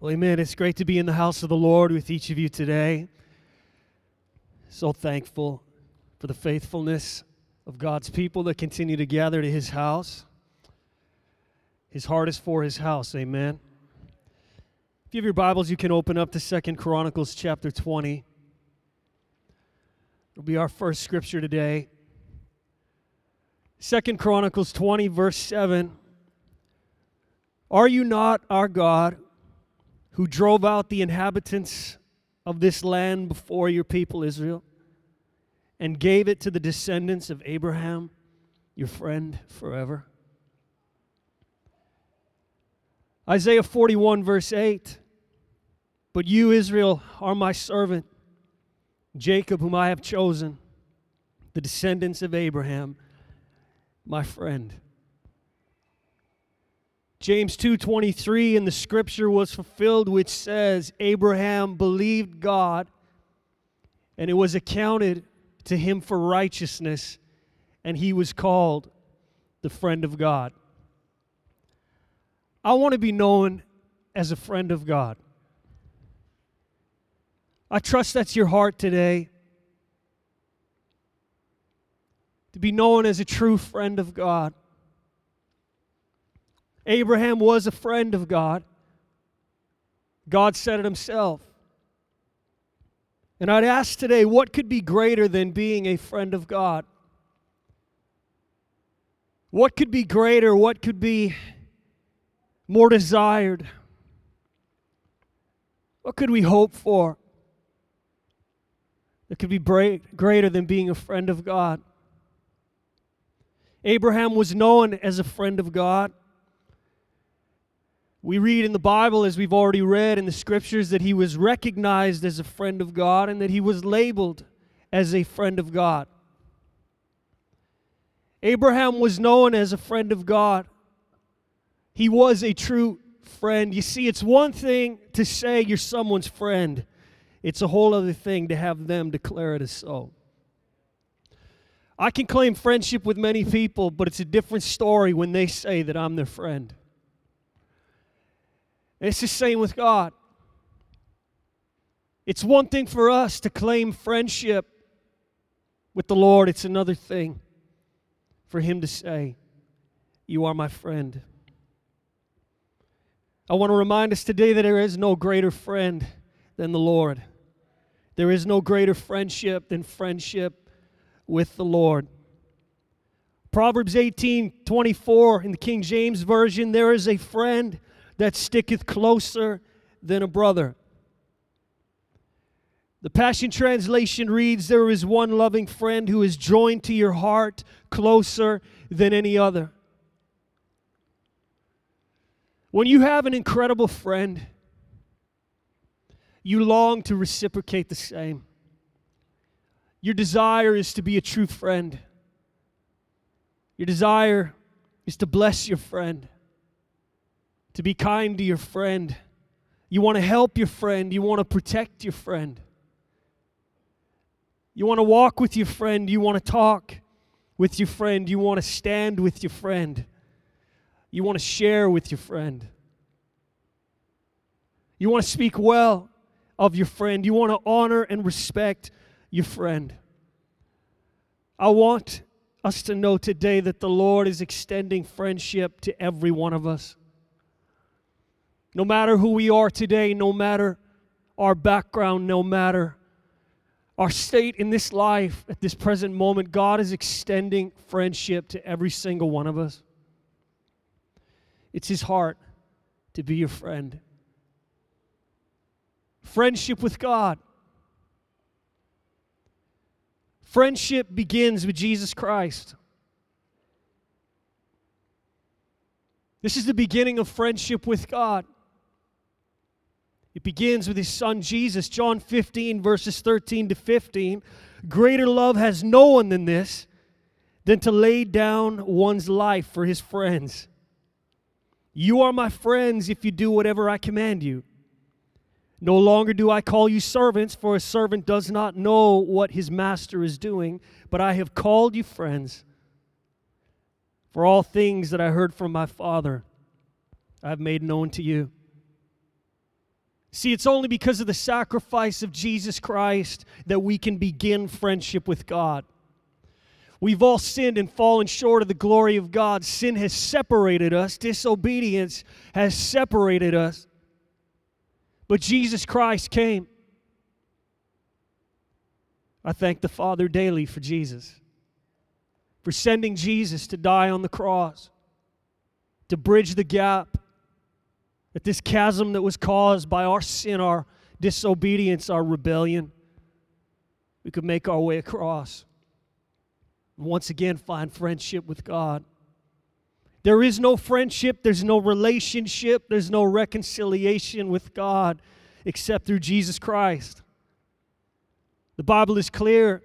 Well, amen. It's great to be in the house of the Lord with each of you today. So thankful for the faithfulness of God's people that continue to gather to his house. His heart is for his house. Amen. If you have your Bibles, you can open up to Second Chronicles chapter 20. It'll be our first scripture today. Second Chronicles 20, verse 7. Are you not our God who drove out the inhabitants of this land before your people Israel and gave it to the descendants of Abraham, your friend forever? Isaiah 41, verse 8. But you, Israel, are my servant, Jacob, whom I have chosen, the descendants of Abraham, my friend. James 2:23 in the scripture was fulfilled which says Abraham believed God and it was accounted to him for righteousness and he was called the friend of God. I want to be known as a friend of God. I trust that's your heart today. To be known as a true friend of God. Abraham was a friend of God. God said it himself. And I'd ask today, what could be greater than being a friend of God? What could be greater? What could be more desired? What could we hope for that could be greater than being a friend of God? Abraham was known as a friend of God. We read in the Bible, as we've already read in the scriptures, that he was recognized as a friend of God and that he was labeled as a friend of God. Abraham was known as a friend of God. He was a true friend. You see, it's one thing to say you're someone's friend, it's a whole other thing to have them declare it as so. I can claim friendship with many people, but it's a different story when they say that I'm their friend. It's the same with God. It's one thing for us to claim friendship with the Lord, it's another thing for Him to say, You are my friend. I want to remind us today that there is no greater friend than the Lord. There is no greater friendship than friendship with the Lord. Proverbs 18 24 in the King James Version, there is a friend that sticketh closer than a brother. The Passion Translation reads, There is one loving friend who is joined to your heart closer than any other. When you have an incredible friend, you long to reciprocate the same. Your desire is to be a true friend. Your desire is to bless your friend to be kind to your friend. You want to help your friend. You want to protect your friend. You want to walk with your friend. You want to talk with your friend. You want to stand with your friend. You want to share with your friend. You want to speak well of your friend. You want to honor and respect your friend. I want us to know today that the Lord is extending friendship to every one of us. No matter who we are today, no matter our background, no matter our state in this life at this present moment, God is extending friendship to every single one of us. It's His heart to be your friend. Friendship with God. Friendship begins with Jesus Christ. This is the beginning of friendship with God. It begins with his son Jesus, John 15, verses 13 to 15. Greater love has no one than this, than to lay down one's life for his friends. You are my friends if you do whatever I command you. No longer do I call you servants, for a servant does not know what his master is doing, but I have called you friends. For all things that I heard from my Father, I have made known to you. See, it's only because of the sacrifice of Jesus Christ that we can begin friendship with God. We've all sinned and fallen short of the glory of God. Sin has separated us, disobedience has separated us. But Jesus Christ came. I thank the Father daily for Jesus, for sending Jesus to die on the cross, to bridge the gap, that this chasm that was caused by our sin, our disobedience, our rebellion, we could make our way across once again find friendship with God. There is no friendship, there's no relationship, there's no reconciliation with God except through Jesus Christ. The Bible is clear.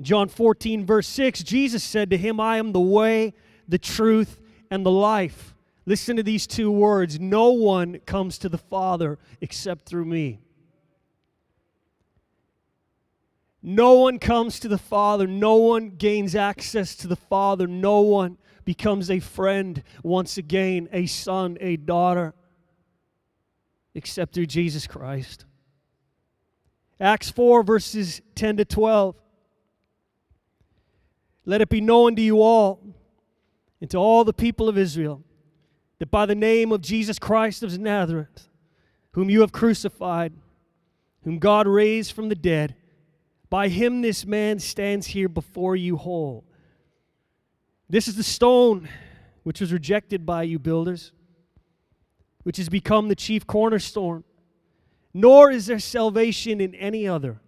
John 14, verse 6, Jesus said to him, I am the way, the truth, and the life. Listen to these two words No one comes to the Father except through me. No one comes to the Father. No one gains access to the Father. No one becomes a friend once again, a son, a daughter, except through Jesus Christ. Acts 4, verses 10 to 12. Let it be known to you all and to all the people of Israel that by the name of Jesus Christ of Nazareth, whom you have crucified, whom God raised from the dead, by him, this man stands here before you whole. This is the stone which was rejected by you builders, which has become the chief cornerstone. Nor is there salvation in any other,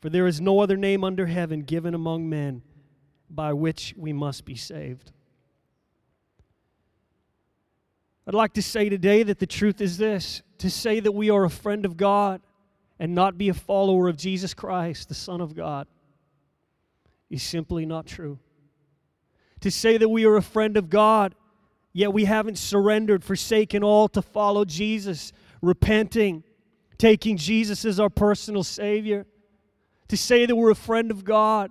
for there is no other name under heaven given among men by which we must be saved. I'd like to say today that the truth is this to say that we are a friend of God and not be a follower of Jesus Christ, the Son of God, is simply not true. To say that we are a friend of God, yet we haven't surrendered, forsaken all to follow Jesus, repenting, taking Jesus as our personal Savior. To say that we're a friend of God,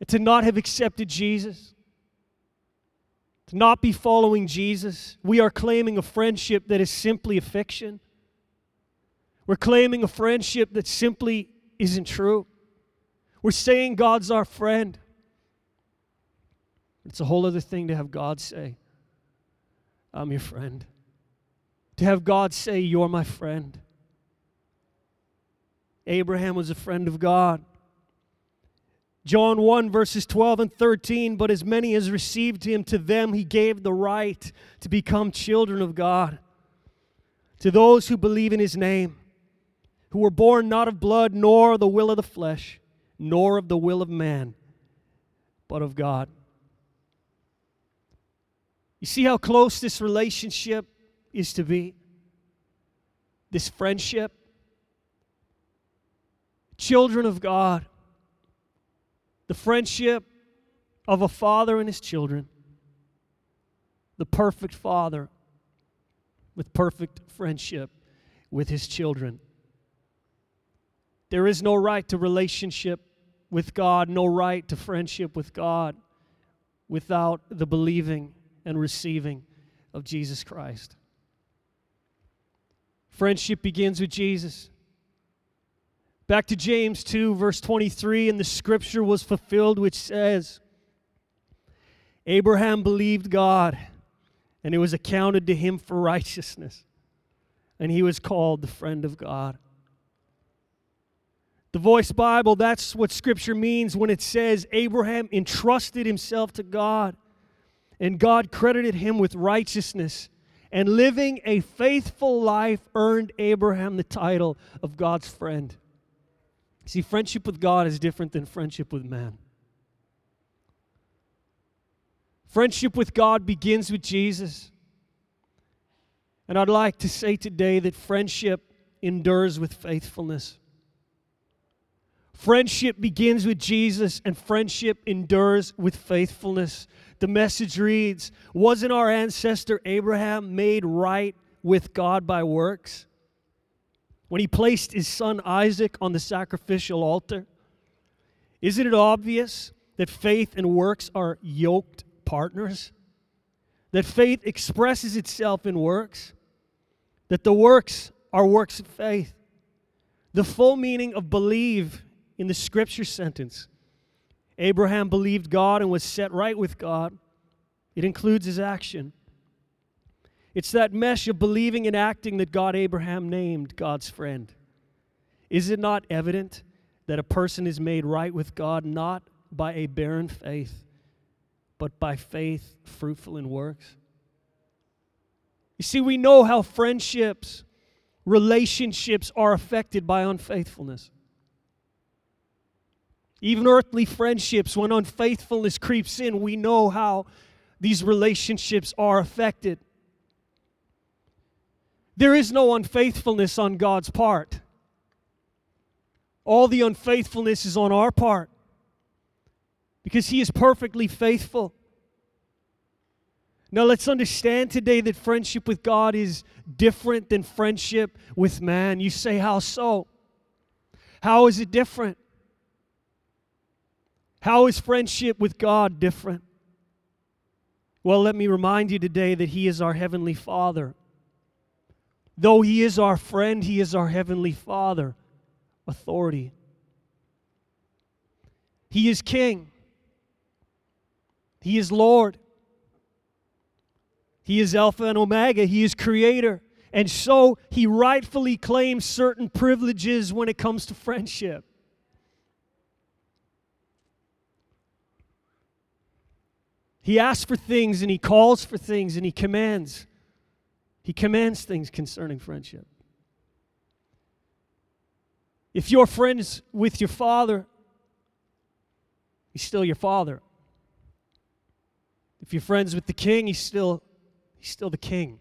and to not have accepted Jesus, to not be following Jesus, we are claiming a friendship that is simply a fiction. We're claiming a friendship that simply isn't true. We're saying God's our friend. It's a whole other thing to have God say, I'm your friend. To have God say, You're my friend. Abraham was a friend of God. John 1, verses 12 and 13. But as many as received him, to them he gave the right to become children of God, to those who believe in his name who were born not of blood, nor the will of the flesh, nor of the will of man, but of God. You see how close this relationship is to be? This friendship? Children of God. The friendship of a father and his children. The perfect father with perfect friendship with his children. There is no right to relationship with God, no right to friendship with God without the believing and receiving of Jesus Christ. Friendship begins with Jesus. Back to James 2, verse 23, and the scripture was fulfilled, which says, Abraham believed God, and it was accounted to him for righteousness, and he was called the friend of God. The Voice Bible, that's what Scripture means when it says Abraham entrusted himself to God and God credited him with righteousness. And living a faithful life earned Abraham the title of God's friend. See, friendship with God is different than friendship with man. Friendship with God begins with Jesus. And I'd like to say today that friendship endures with faithfulness. Friendship begins with Jesus, and friendship endures with faithfulness. The message reads Wasn't our ancestor Abraham made right with God by works? When he placed his son Isaac on the sacrificial altar? Isn't it obvious that faith and works are yoked partners? That faith expresses itself in works? That the works are works of faith. The full meaning of believe in the scripture sentence Abraham believed God and was set right with God. It includes his action. It's that mesh of believing and acting that God Abraham named God's friend. Is it not evident that a person is made right with God not by a barren faith, but by faith fruitful in works? You see, we know how friendships, relationships are affected by unfaithfulness. Even earthly friendships, when unfaithfulness creeps in, we know how these relationships are affected. There is no unfaithfulness on God's part. All the unfaithfulness is on our part because He is perfectly faithful. Now, let's understand today that friendship with God is different than friendship with man. You say, How so? How is it different? How is friendship with God different? Well, let me remind you today that He is our Heavenly Father. Though He is our friend, He is our Heavenly Father. Authority. He is King. He is Lord. He is Alpha and Omega. He is Creator. And so He rightfully claims certain privileges when it comes to friendship. He asks for things and he calls for things and he commands. He commands things concerning friendship. If you're friends with your father, he's still your father. If you're friends with the king, he's still he's still the king.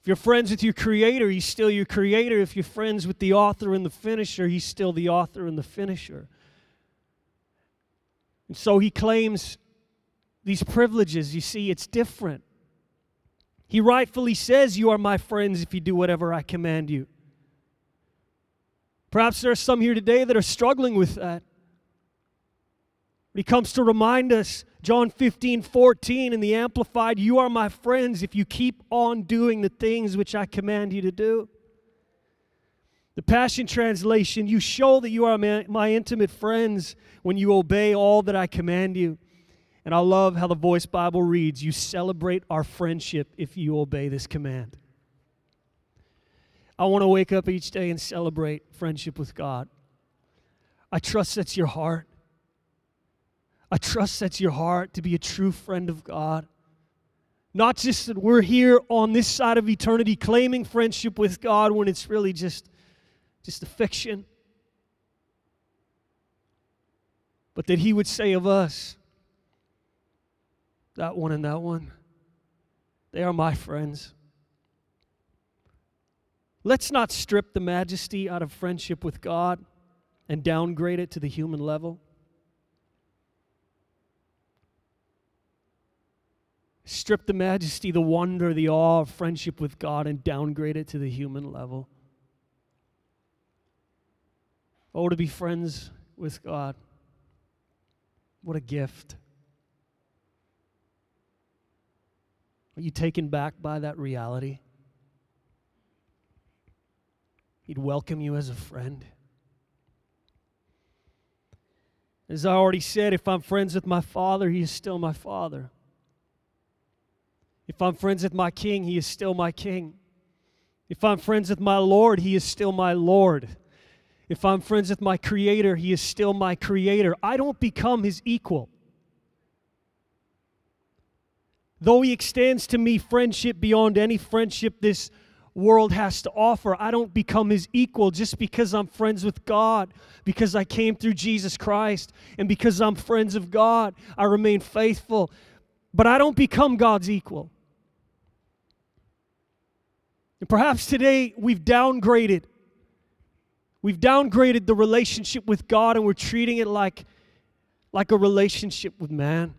If you're friends with your creator, he's still your creator. If you're friends with the author and the finisher, he's still the author and the finisher. And so he claims these privileges, you see, it's different. He rightfully says, You are my friends if you do whatever I command you. Perhaps there are some here today that are struggling with that. He comes to remind us, John 15, 14 in the Amplified, You are my friends if you keep on doing the things which I command you to do. The Passion Translation, You show that you are my, my intimate friends when you obey all that I command you. And I love how the Voice Bible reads You celebrate our friendship if you obey this command. I want to wake up each day and celebrate friendship with God. I trust that's your heart. I trust that's your heart to be a true friend of God. Not just that we're here on this side of eternity claiming friendship with God when it's really just, just a fiction. But that He would say of us, that one and that one. They are my friends. Let's not strip the majesty out of friendship with God and downgrade it to the human level. Strip the majesty, the wonder, the awe of friendship with God and downgrade it to the human level. Oh, to be friends with God. What a gift. Are you taken back by that reality? He'd welcome you as a friend. As I already said, if I'm friends with my Father, He is still my Father. If I'm friends with my King, He is still my King. If I'm friends with my Lord, He is still my Lord. If I'm friends with my Creator, He is still my Creator. I don't become His equal. Though he extends to me friendship beyond any friendship this world has to offer, I don't become his equal just because I'm friends with God, because I came through Jesus Christ, and because I'm friends of God, I remain faithful. But I don't become God's equal. And perhaps today we've downgraded. We've downgraded the relationship with God and we're treating it like, like a relationship with man.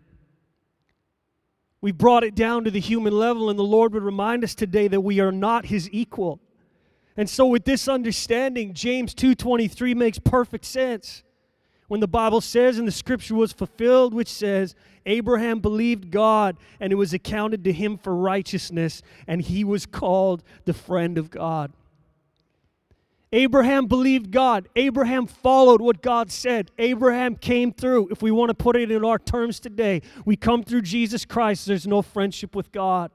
We brought it down to the human level, and the Lord would remind us today that we are not his equal. And so with this understanding, James 2:23 makes perfect sense. When the Bible says, and the scripture was fulfilled, which says, Abraham believed God, and it was accounted to him for righteousness, and he was called the friend of God. Abraham believed God. Abraham followed what God said. Abraham came through. If we want to put it in our terms today, we come through Jesus Christ. There's no friendship with God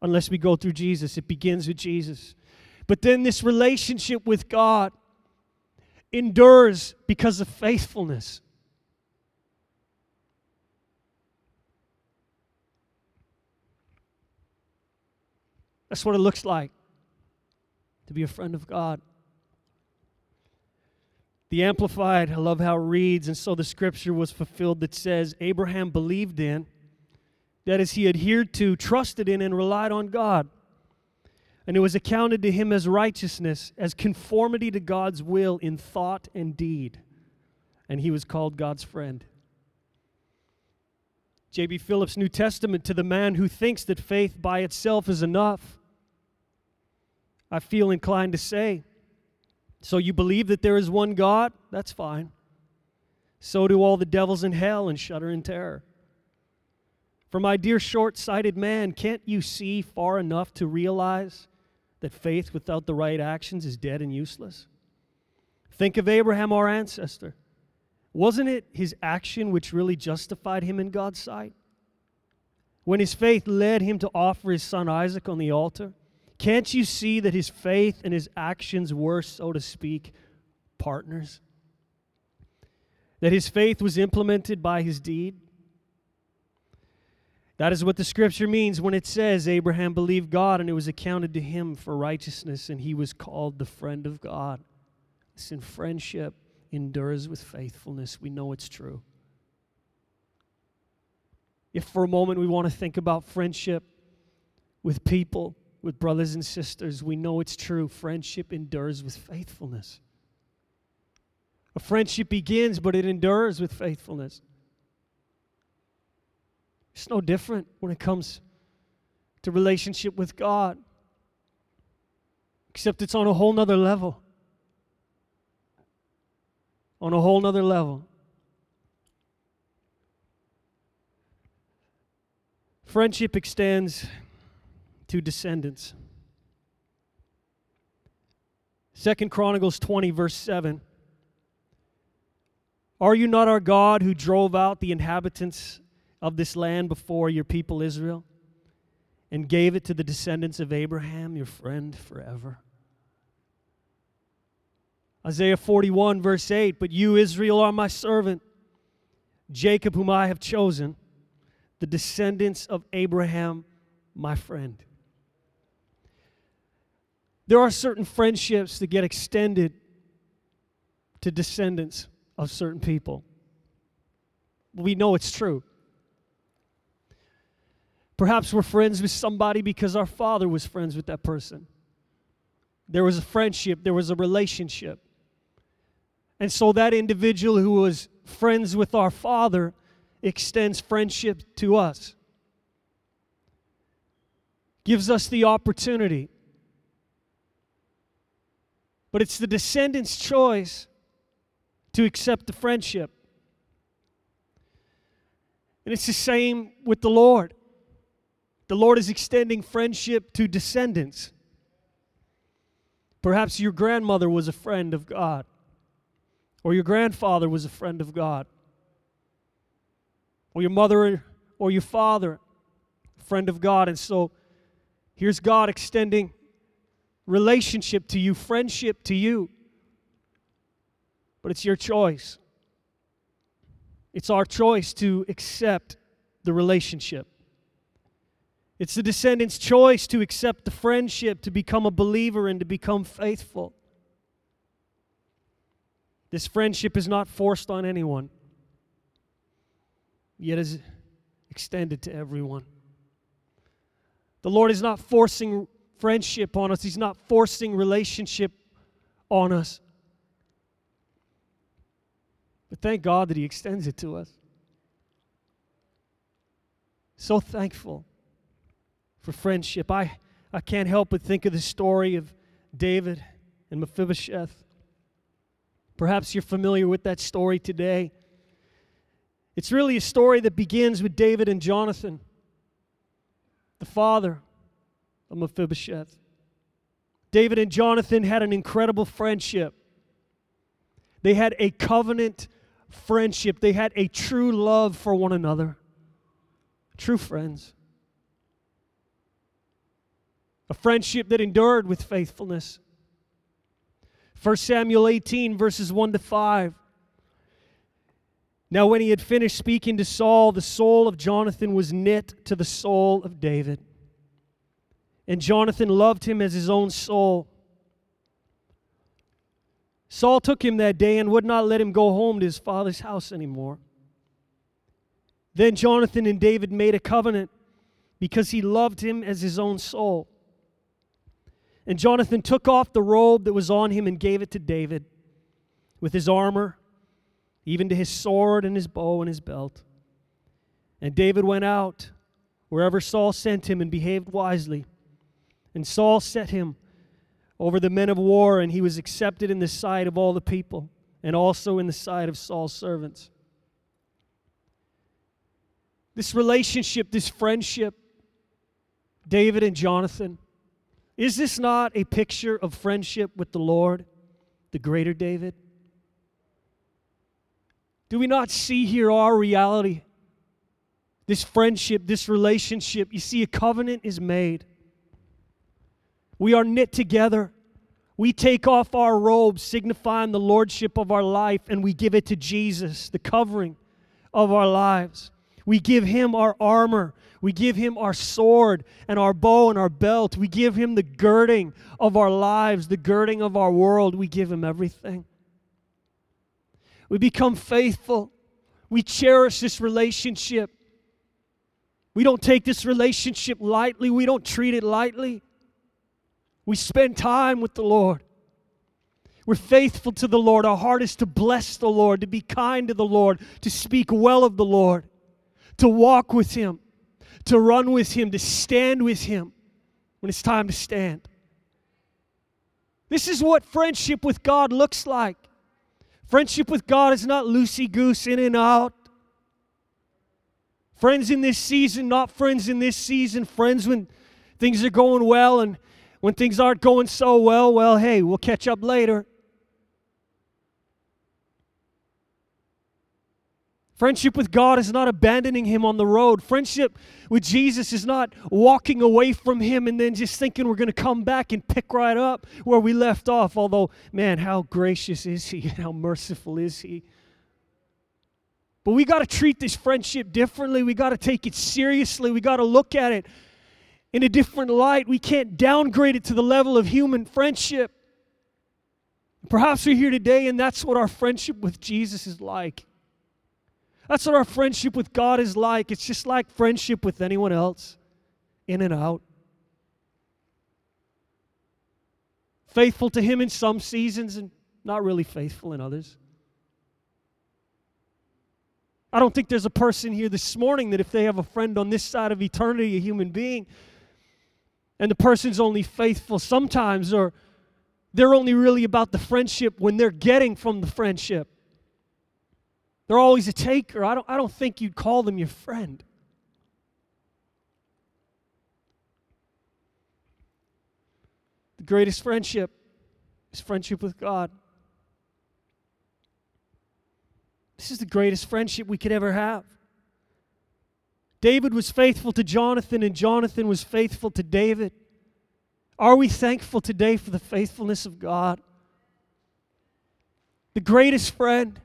unless we go through Jesus. It begins with Jesus. But then this relationship with God endures because of faithfulness. That's what it looks like to be a friend of God. The Amplified, I love how it reads, and so the scripture was fulfilled that says, Abraham believed in, that is, he adhered to, trusted in, and relied on God. And it was accounted to him as righteousness, as conformity to God's will in thought and deed. And he was called God's friend. J.B. Phillips' New Testament to the man who thinks that faith by itself is enough I feel inclined to say. So you believe that there is one God? That's fine. So do all the devils in hell and shudder in terror. For my dear short sighted man, can't you see far enough to realize that faith without the right actions is dead and useless? Think of Abraham, our ancestor. Wasn't it his action which really justified him in God's sight? When his faith led him to offer his son Isaac on the altar, can't you see that his faith and his actions were, so to speak, partners? That his faith was implemented by his deed? That is what the scripture means when it says Abraham believed God and it was accounted to him for righteousness and he was called the friend of God. Listen, friendship endures with faithfulness. We know it's true. If for a moment we want to think about friendship with people, with brothers and sisters, we know it's true. Friendship endures with faithfulness. A friendship begins, but it endures with faithfulness. It's no different when it comes to relationship with God, except it's on a whole nother level. On a whole nother level. Friendship extends to descendants. Second Chronicles 20, verse 7. Are you not our God who drove out the inhabitants of this land before your people Israel and gave it to the descendants of Abraham, your friend, forever? Isaiah 41, verse 8 But you, Israel, are my servant, Jacob, whom I have chosen, the descendants of Abraham, my friend. There are certain friendships that get extended to descendants of certain people. We know it's true. Perhaps we're friends with somebody because our father was friends with that person. There was a friendship, there was a relationship. And so that individual who was friends with our father extends friendship to us, gives us the opportunity but it's the descendant's choice to accept the friendship. And it's the same with the Lord. The Lord is extending friendship to descendants. Perhaps your grandmother was a friend of God, or your grandfather was a friend of God, or your mother or your father, friend of God. And so here's God extending relationship to you, friendship to you. But it's your choice. It's our choice to accept the relationship. It's the descendant's choice to accept the friendship, to become a believer, and to become faithful. This friendship is not forced on anyone, yet is extended to everyone. The Lord is not forcing friendship on us, He's not forcing relationship on us. But thank God that He extends it to us. So thankful for friendship. I, I can't help but think of the story of David and Mephibosheth. Perhaps you're familiar with that story today. It's really a story that begins with David and Jonathan, the father of Mephibosheth. David and Jonathan had an incredible friendship. They had a covenant friendship. They had a true love for one another. True friends. A friendship that endured with faithfulness. 1 Samuel 18, verses 1 to 5. Now, when he had finished speaking to Saul, the soul of Jonathan was knit to the soul of David. And Jonathan loved him as his own soul. Saul took him that day and would not let him go home to his father's house anymore. Then Jonathan and David made a covenant because he loved him as his own soul. And Jonathan took off the robe that was on him and gave it to David with his armor even to his sword and his bow and his belt. And David went out wherever Saul sent him and behaved wisely. And Saul set him over the men of war, and he was accepted in the sight of all the people, and also in the sight of Saul's servants. This relationship, this friendship, David and Jonathan, is this not a picture of friendship with the Lord, the greater David? Do we not see here our reality? This friendship, this relationship. You see, a covenant is made. We are knit together. We take off our robes, signifying the lordship of our life, and we give it to Jesus, the covering of our lives. We give him our armor. We give him our sword and our bow and our belt. We give him the girding of our lives, the girding of our world. We give him everything. We become faithful. We cherish this relationship. We don't take this relationship lightly, we don't treat it lightly. We spend time with the Lord. We're faithful to the Lord. Our heart is to bless the Lord, to be kind to the Lord, to speak well of the Lord, to walk with Him, to run with Him, to stand with Him when it's time to stand. This is what friendship with God looks like. Friendship with God is not loosey goose in and out. Friends in this season, not friends in this season. Friends when things are going well and when things aren't going so well, well, hey, we'll catch up later. Friendship with God is not abandoning Him on the road. Friendship with Jesus is not walking away from Him and then just thinking we're going to come back and pick right up where we left off. Although, man, how gracious is He and how merciful is He. But we got to treat this friendship differently. We got to take it seriously. We got to look at it in a different light. We can't downgrade it to the level of human friendship. Perhaps we're here today and that's what our friendship with Jesus is like. That's what our friendship with God is like. It's just like friendship with anyone else, in and out. Faithful to Him in some seasons and not really faithful in others. I don't think there's a person here this morning that if they have a friend on this side of eternity, a human being, and the person's only faithful sometimes, or they're only really about the friendship when they're getting from the friendship. They're always a taker. I don't, I don't think you'd call them your friend. The greatest friendship is friendship with God. This is the greatest friendship we could ever have. David was faithful to Jonathan, and Jonathan was faithful to David. Are we thankful today for the faithfulness of God? The greatest friend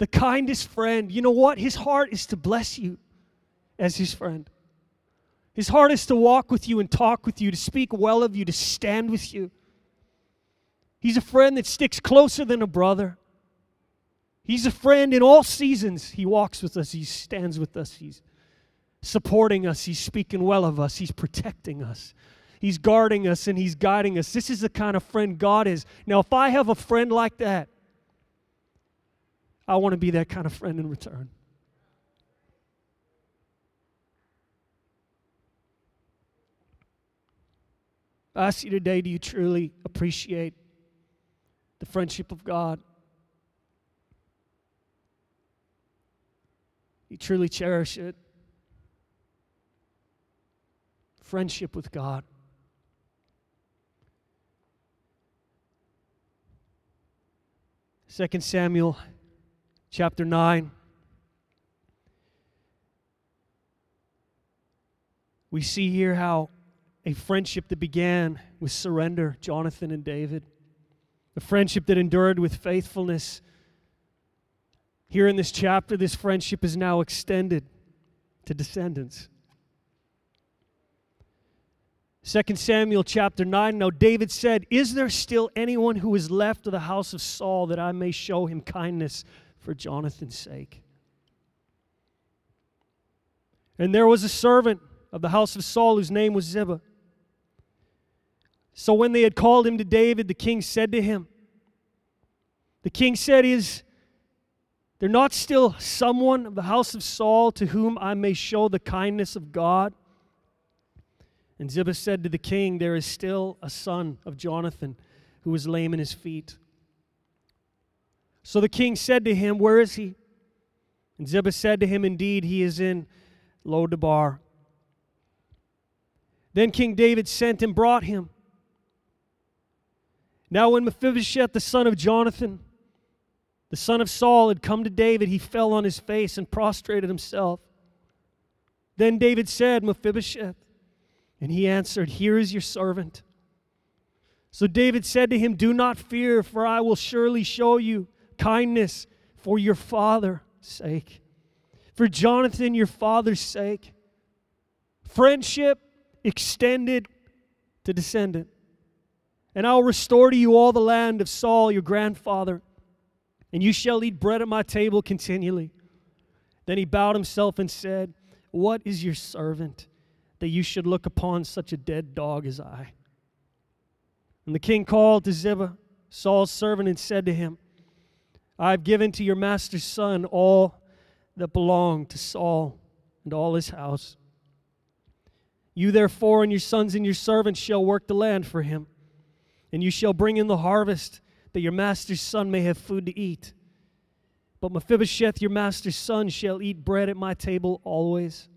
the kindest friend. You know what? His heart is to bless you as his friend. His heart is to walk with you and talk with you, to speak well of you, to stand with you. He's a friend that sticks closer than a brother. He's a friend in all seasons. He walks with us, he stands with us, he's supporting us, he's speaking well of us, he's protecting us. He's guarding us and he's guiding us. This is the kind of friend God is. Now, if I have a friend like that, I want to be that kind of friend in return. I ask you today do you truly appreciate the friendship of God. You truly cherish it. Friendship with God. Second Samuel chapter 9. We see here how a friendship that began with surrender, Jonathan and David, a friendship that endured with faithfulness. Here in this chapter, this friendship is now extended to descendants. 2 Samuel chapter 9. Now David said, Is there still anyone who is left of the house of Saul that I may show him kindness for Jonathan's sake? And there was a servant of the house of Saul, whose name was Ziba. So when they had called him to David, the king said to him, The king said, Is there not still someone of the house of Saul to whom I may show the kindness of God? And Ziba said to the king, There is still a son of Jonathan who is lame in his feet. So the king said to him, Where is he? And Ziba said to him, Indeed, he is in Lodabar. Then King David sent and brought him. Now, when Mephibosheth, the son of Jonathan, the son of Saul, had come to David, he fell on his face and prostrated himself. Then David said, Mephibosheth. And he answered, Here is your servant. So David said to him, Do not fear, for I will surely show you kindness for your father's sake, for Jonathan, your father's sake. Friendship extended to descendant. And I will restore to you all the land of Saul, your grandfather, and you shall eat bread at my table continually. Then he bowed himself and said, What is your servant that you should look upon such a dead dog as I? And the king called to Ziba, Saul's servant, and said to him, I have given to your master's son all that belonged to Saul and all his house. You therefore and your sons and your servants shall work the land for him, and you shall bring in the harvest, that your master's son may have food to eat. But Mephibosheth, your master's son, shall eat bread at my table always.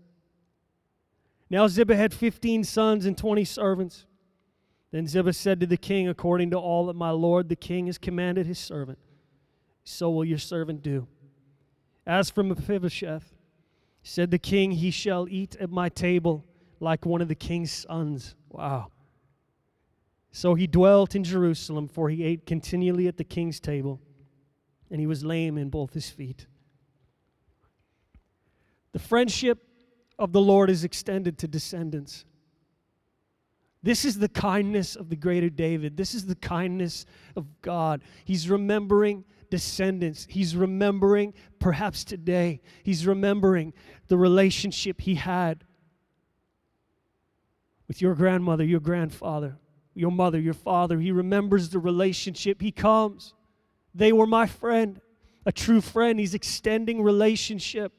Now Ziba had fifteen sons and twenty servants. Then Ziba said to the king, According to all that my lord the king has commanded his servant, so will your servant do. As for Mephibosheth, said the king, He shall eat at my table like one of the king's sons. Wow. So he dwelt in Jerusalem, for he ate continually at the king's table, and he was lame in both his feet. The friendship of the Lord is extended to descendants. This is the kindness of the greater David. This is the kindness of God. He's remembering descendants. He's remembering, perhaps today, he's remembering the relationship he had with your grandmother, your grandfather, your mother, your father. He remembers the relationship. He comes. They were my friend, a true friend. He's extending relationship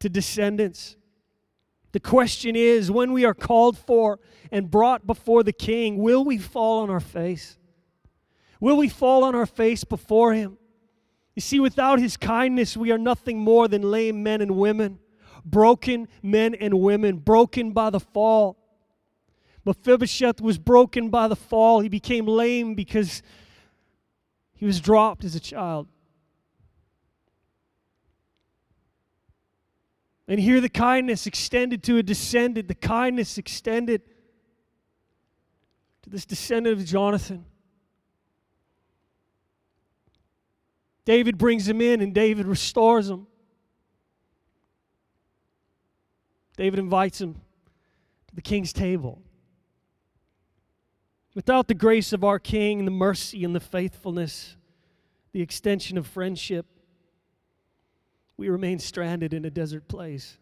to descendants. The question is when we are called for and brought before the king, will we fall on our face? Will we fall on our face before him? You see, without his kindness, we are nothing more than lame men and women broken men and women, broken by the fall. Mephibosheth was broken by the fall. He became lame because he was dropped as a child. And here the kindness extended to a descendant, the kindness extended to this descendant of Jonathan. David brings him in and David restores him. David invites him to the king's table. Without the grace of our king, the mercy and the faithfulness, the extension of friendship, we remain stranded in a desert place.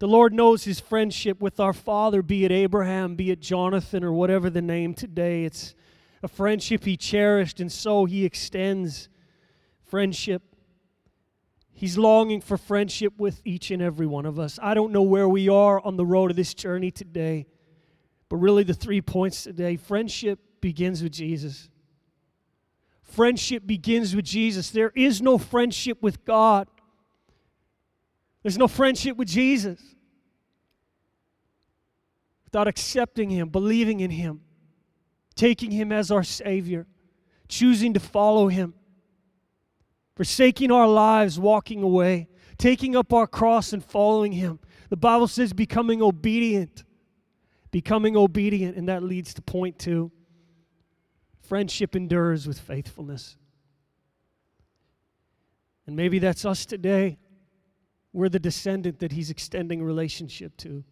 The Lord knows his friendship with our father, be it Abraham, be it Jonathan, or whatever the name today. It's a friendship he cherished, and so he extends friendship He's longing for friendship with each and every one of us. I don't know where we are on the road of this journey today, but really the three points today friendship begins with Jesus. Friendship begins with Jesus. There is no friendship with God. There's no friendship with Jesus without accepting Him, believing in Him, taking Him as our Savior, choosing to follow Him, forsaking our lives, walking away, taking up our cross and following Him. The Bible says becoming obedient. Becoming obedient, and that leads to point two friendship endures with faithfulness. And maybe that's us today. We're the descendant that He's extending relationship to.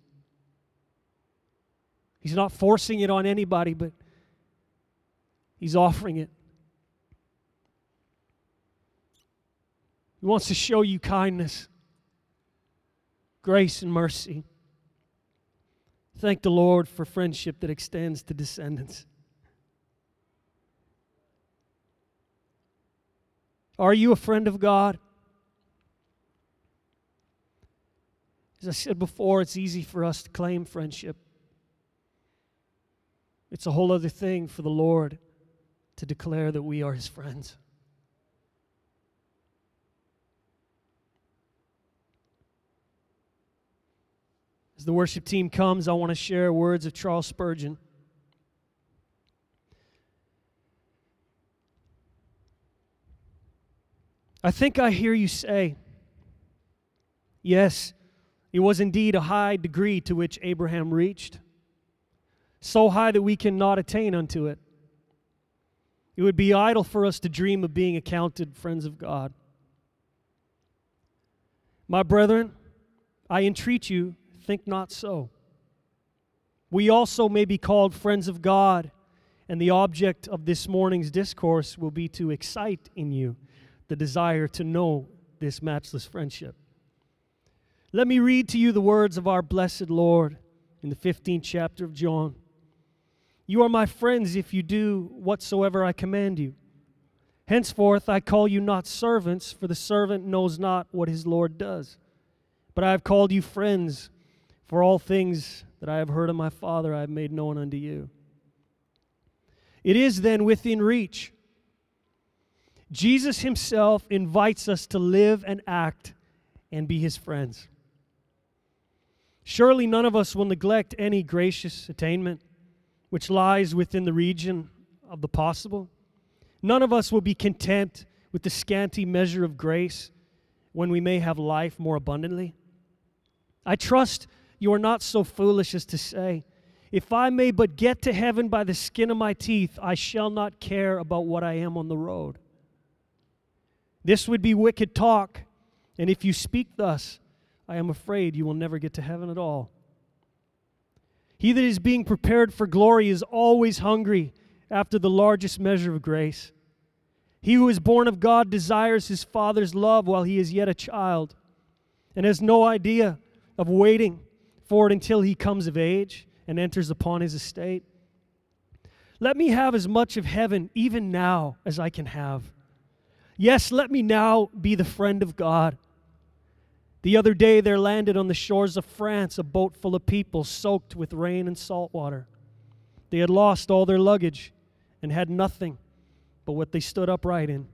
He's not forcing it on anybody, but He's offering it. He wants to show you kindness grace and mercy. Thank the Lord for friendship that extends to descendants. Are you a friend of God? As I said before, it's easy for us to claim friendship. It's a whole other thing for the Lord to declare that we are his friends. As the worship team comes, I want to share words of Charles Spurgeon. I think I hear you say, Yes, it was indeed a high degree to which Abraham reached, so high that we cannot attain unto it. It would be idle for us to dream of being accounted friends of God. My brethren, I entreat you Think not so. We also may be called friends of God, and the object of this morning's discourse will be to excite in you the desire to know this matchless friendship. Let me read to you the words of our blessed Lord in the 15th chapter of John. You are my friends if you do whatsoever I command you. Henceforth I call you not servants, for the servant knows not what his Lord does. But I have called you friends. For all things that I have heard of my Father, I have made known unto you. It is then within reach. Jesus himself invites us to live and act and be his friends. Surely none of us will neglect any gracious attainment which lies within the region of the possible. None of us will be content with the scanty measure of grace when we may have life more abundantly. I trust you are not so foolish as to say, If I may but get to heaven by the skin of my teeth, I shall not care about what I am on the road. This would be wicked talk, and if you speak thus, I am afraid you will never get to heaven at all. He that is being prepared for glory is always hungry after the largest measure of grace. He who is born of God desires his father's love while he is yet a child and has no idea of waiting for it until he comes of age and enters upon his estate. Let me have as much of heaven even now as I can have. Yes, let me now be the friend of God. The other day there landed on the shores of France a boat full of people soaked with rain and salt water. They had lost all their luggage and had nothing but what they stood upright in.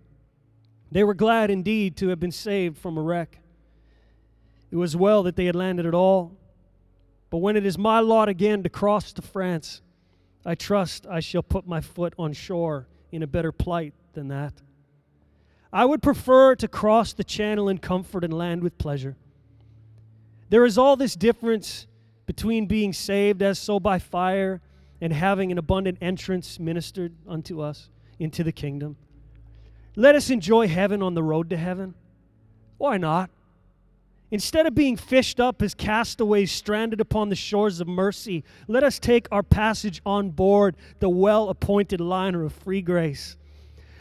They were glad indeed to have been saved from a wreck. It was well that they had landed at all but when it is my lot again to cross to France, I trust I shall put my foot on shore in a better plight than that. I would prefer to cross the channel in comfort and land with pleasure. There is all this difference between being saved as so by fire and having an abundant entrance ministered unto us into the kingdom. Let us enjoy heaven on the road to heaven. Why not? Instead of being fished up as castaways stranded upon the shores of mercy, let us take our passage on board the well appointed liner of free grace.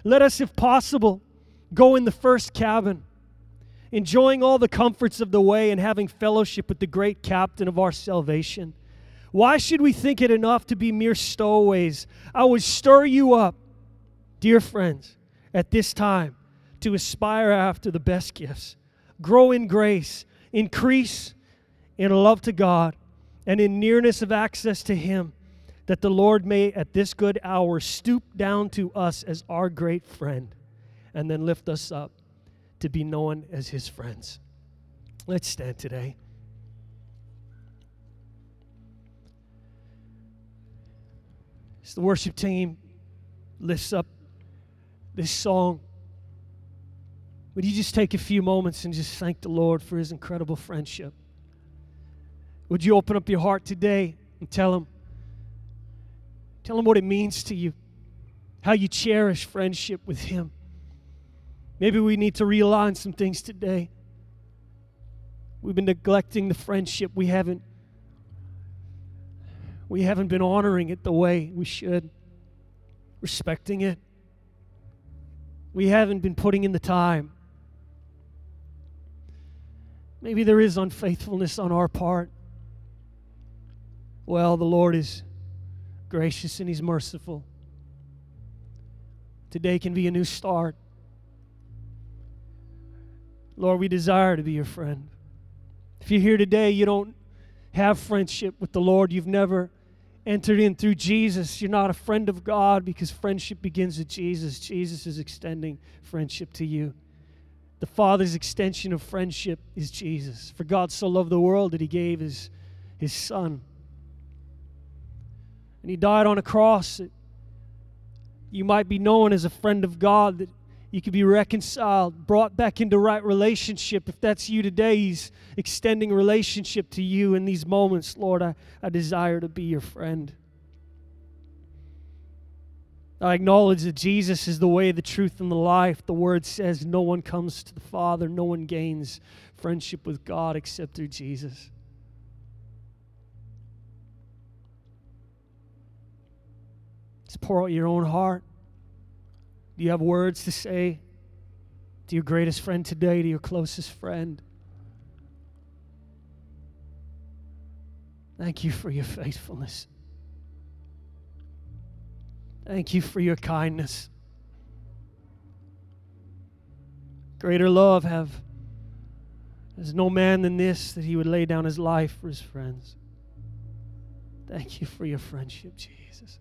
Let us, if possible, go in the first cabin, enjoying all the comforts of the way and having fellowship with the great captain of our salvation. Why should we think it enough to be mere stowaways? I would stir you up, dear friends, at this time to aspire after the best gifts grow in grace, increase in love to God, and in nearness of access to Him. that the Lord may at this good hour stoop down to us as our great friend and then lift us up to be known as his friends. Let's stand today. As the worship team lifts up this song, would you just take a few moments and just thank the Lord for his incredible friendship? Would you open up your heart today and tell him, tell him what it means to you, how you cherish friendship with him? Maybe we need to realign some things today. We've been neglecting the friendship. We haven't we haven't been honoring it the way we should, respecting it. We haven't been putting in the time. Maybe there is unfaithfulness on our part. Well, the Lord is gracious and He's merciful. Today can be a new start. Lord, we desire to be your friend. If you're here today, you don't have friendship with the Lord, you've never entered in through Jesus, you're not a friend of God because friendship begins with Jesus. Jesus is extending friendship to you. The Father's extension of friendship is Jesus. For God so loved the world that he gave his, his Son. And he died on a cross you might be known as a friend of God, that you could be reconciled, brought back into right relationship. If that's you today, He's extending relationship to you in these moments. Lord, I, I desire to be your friend. I acknowledge that Jesus is the way, the truth, and the life. The Word says no one comes to the Father, no one gains friendship with God except through Jesus. Just pour out your own heart. Do you have words to say to your greatest friend today, to your closest friend? Thank you for your faithfulness. Thank you for your kindness. Greater love have there's no man than this that he would lay down his life for his friends. Thank you for your friendship, Jesus.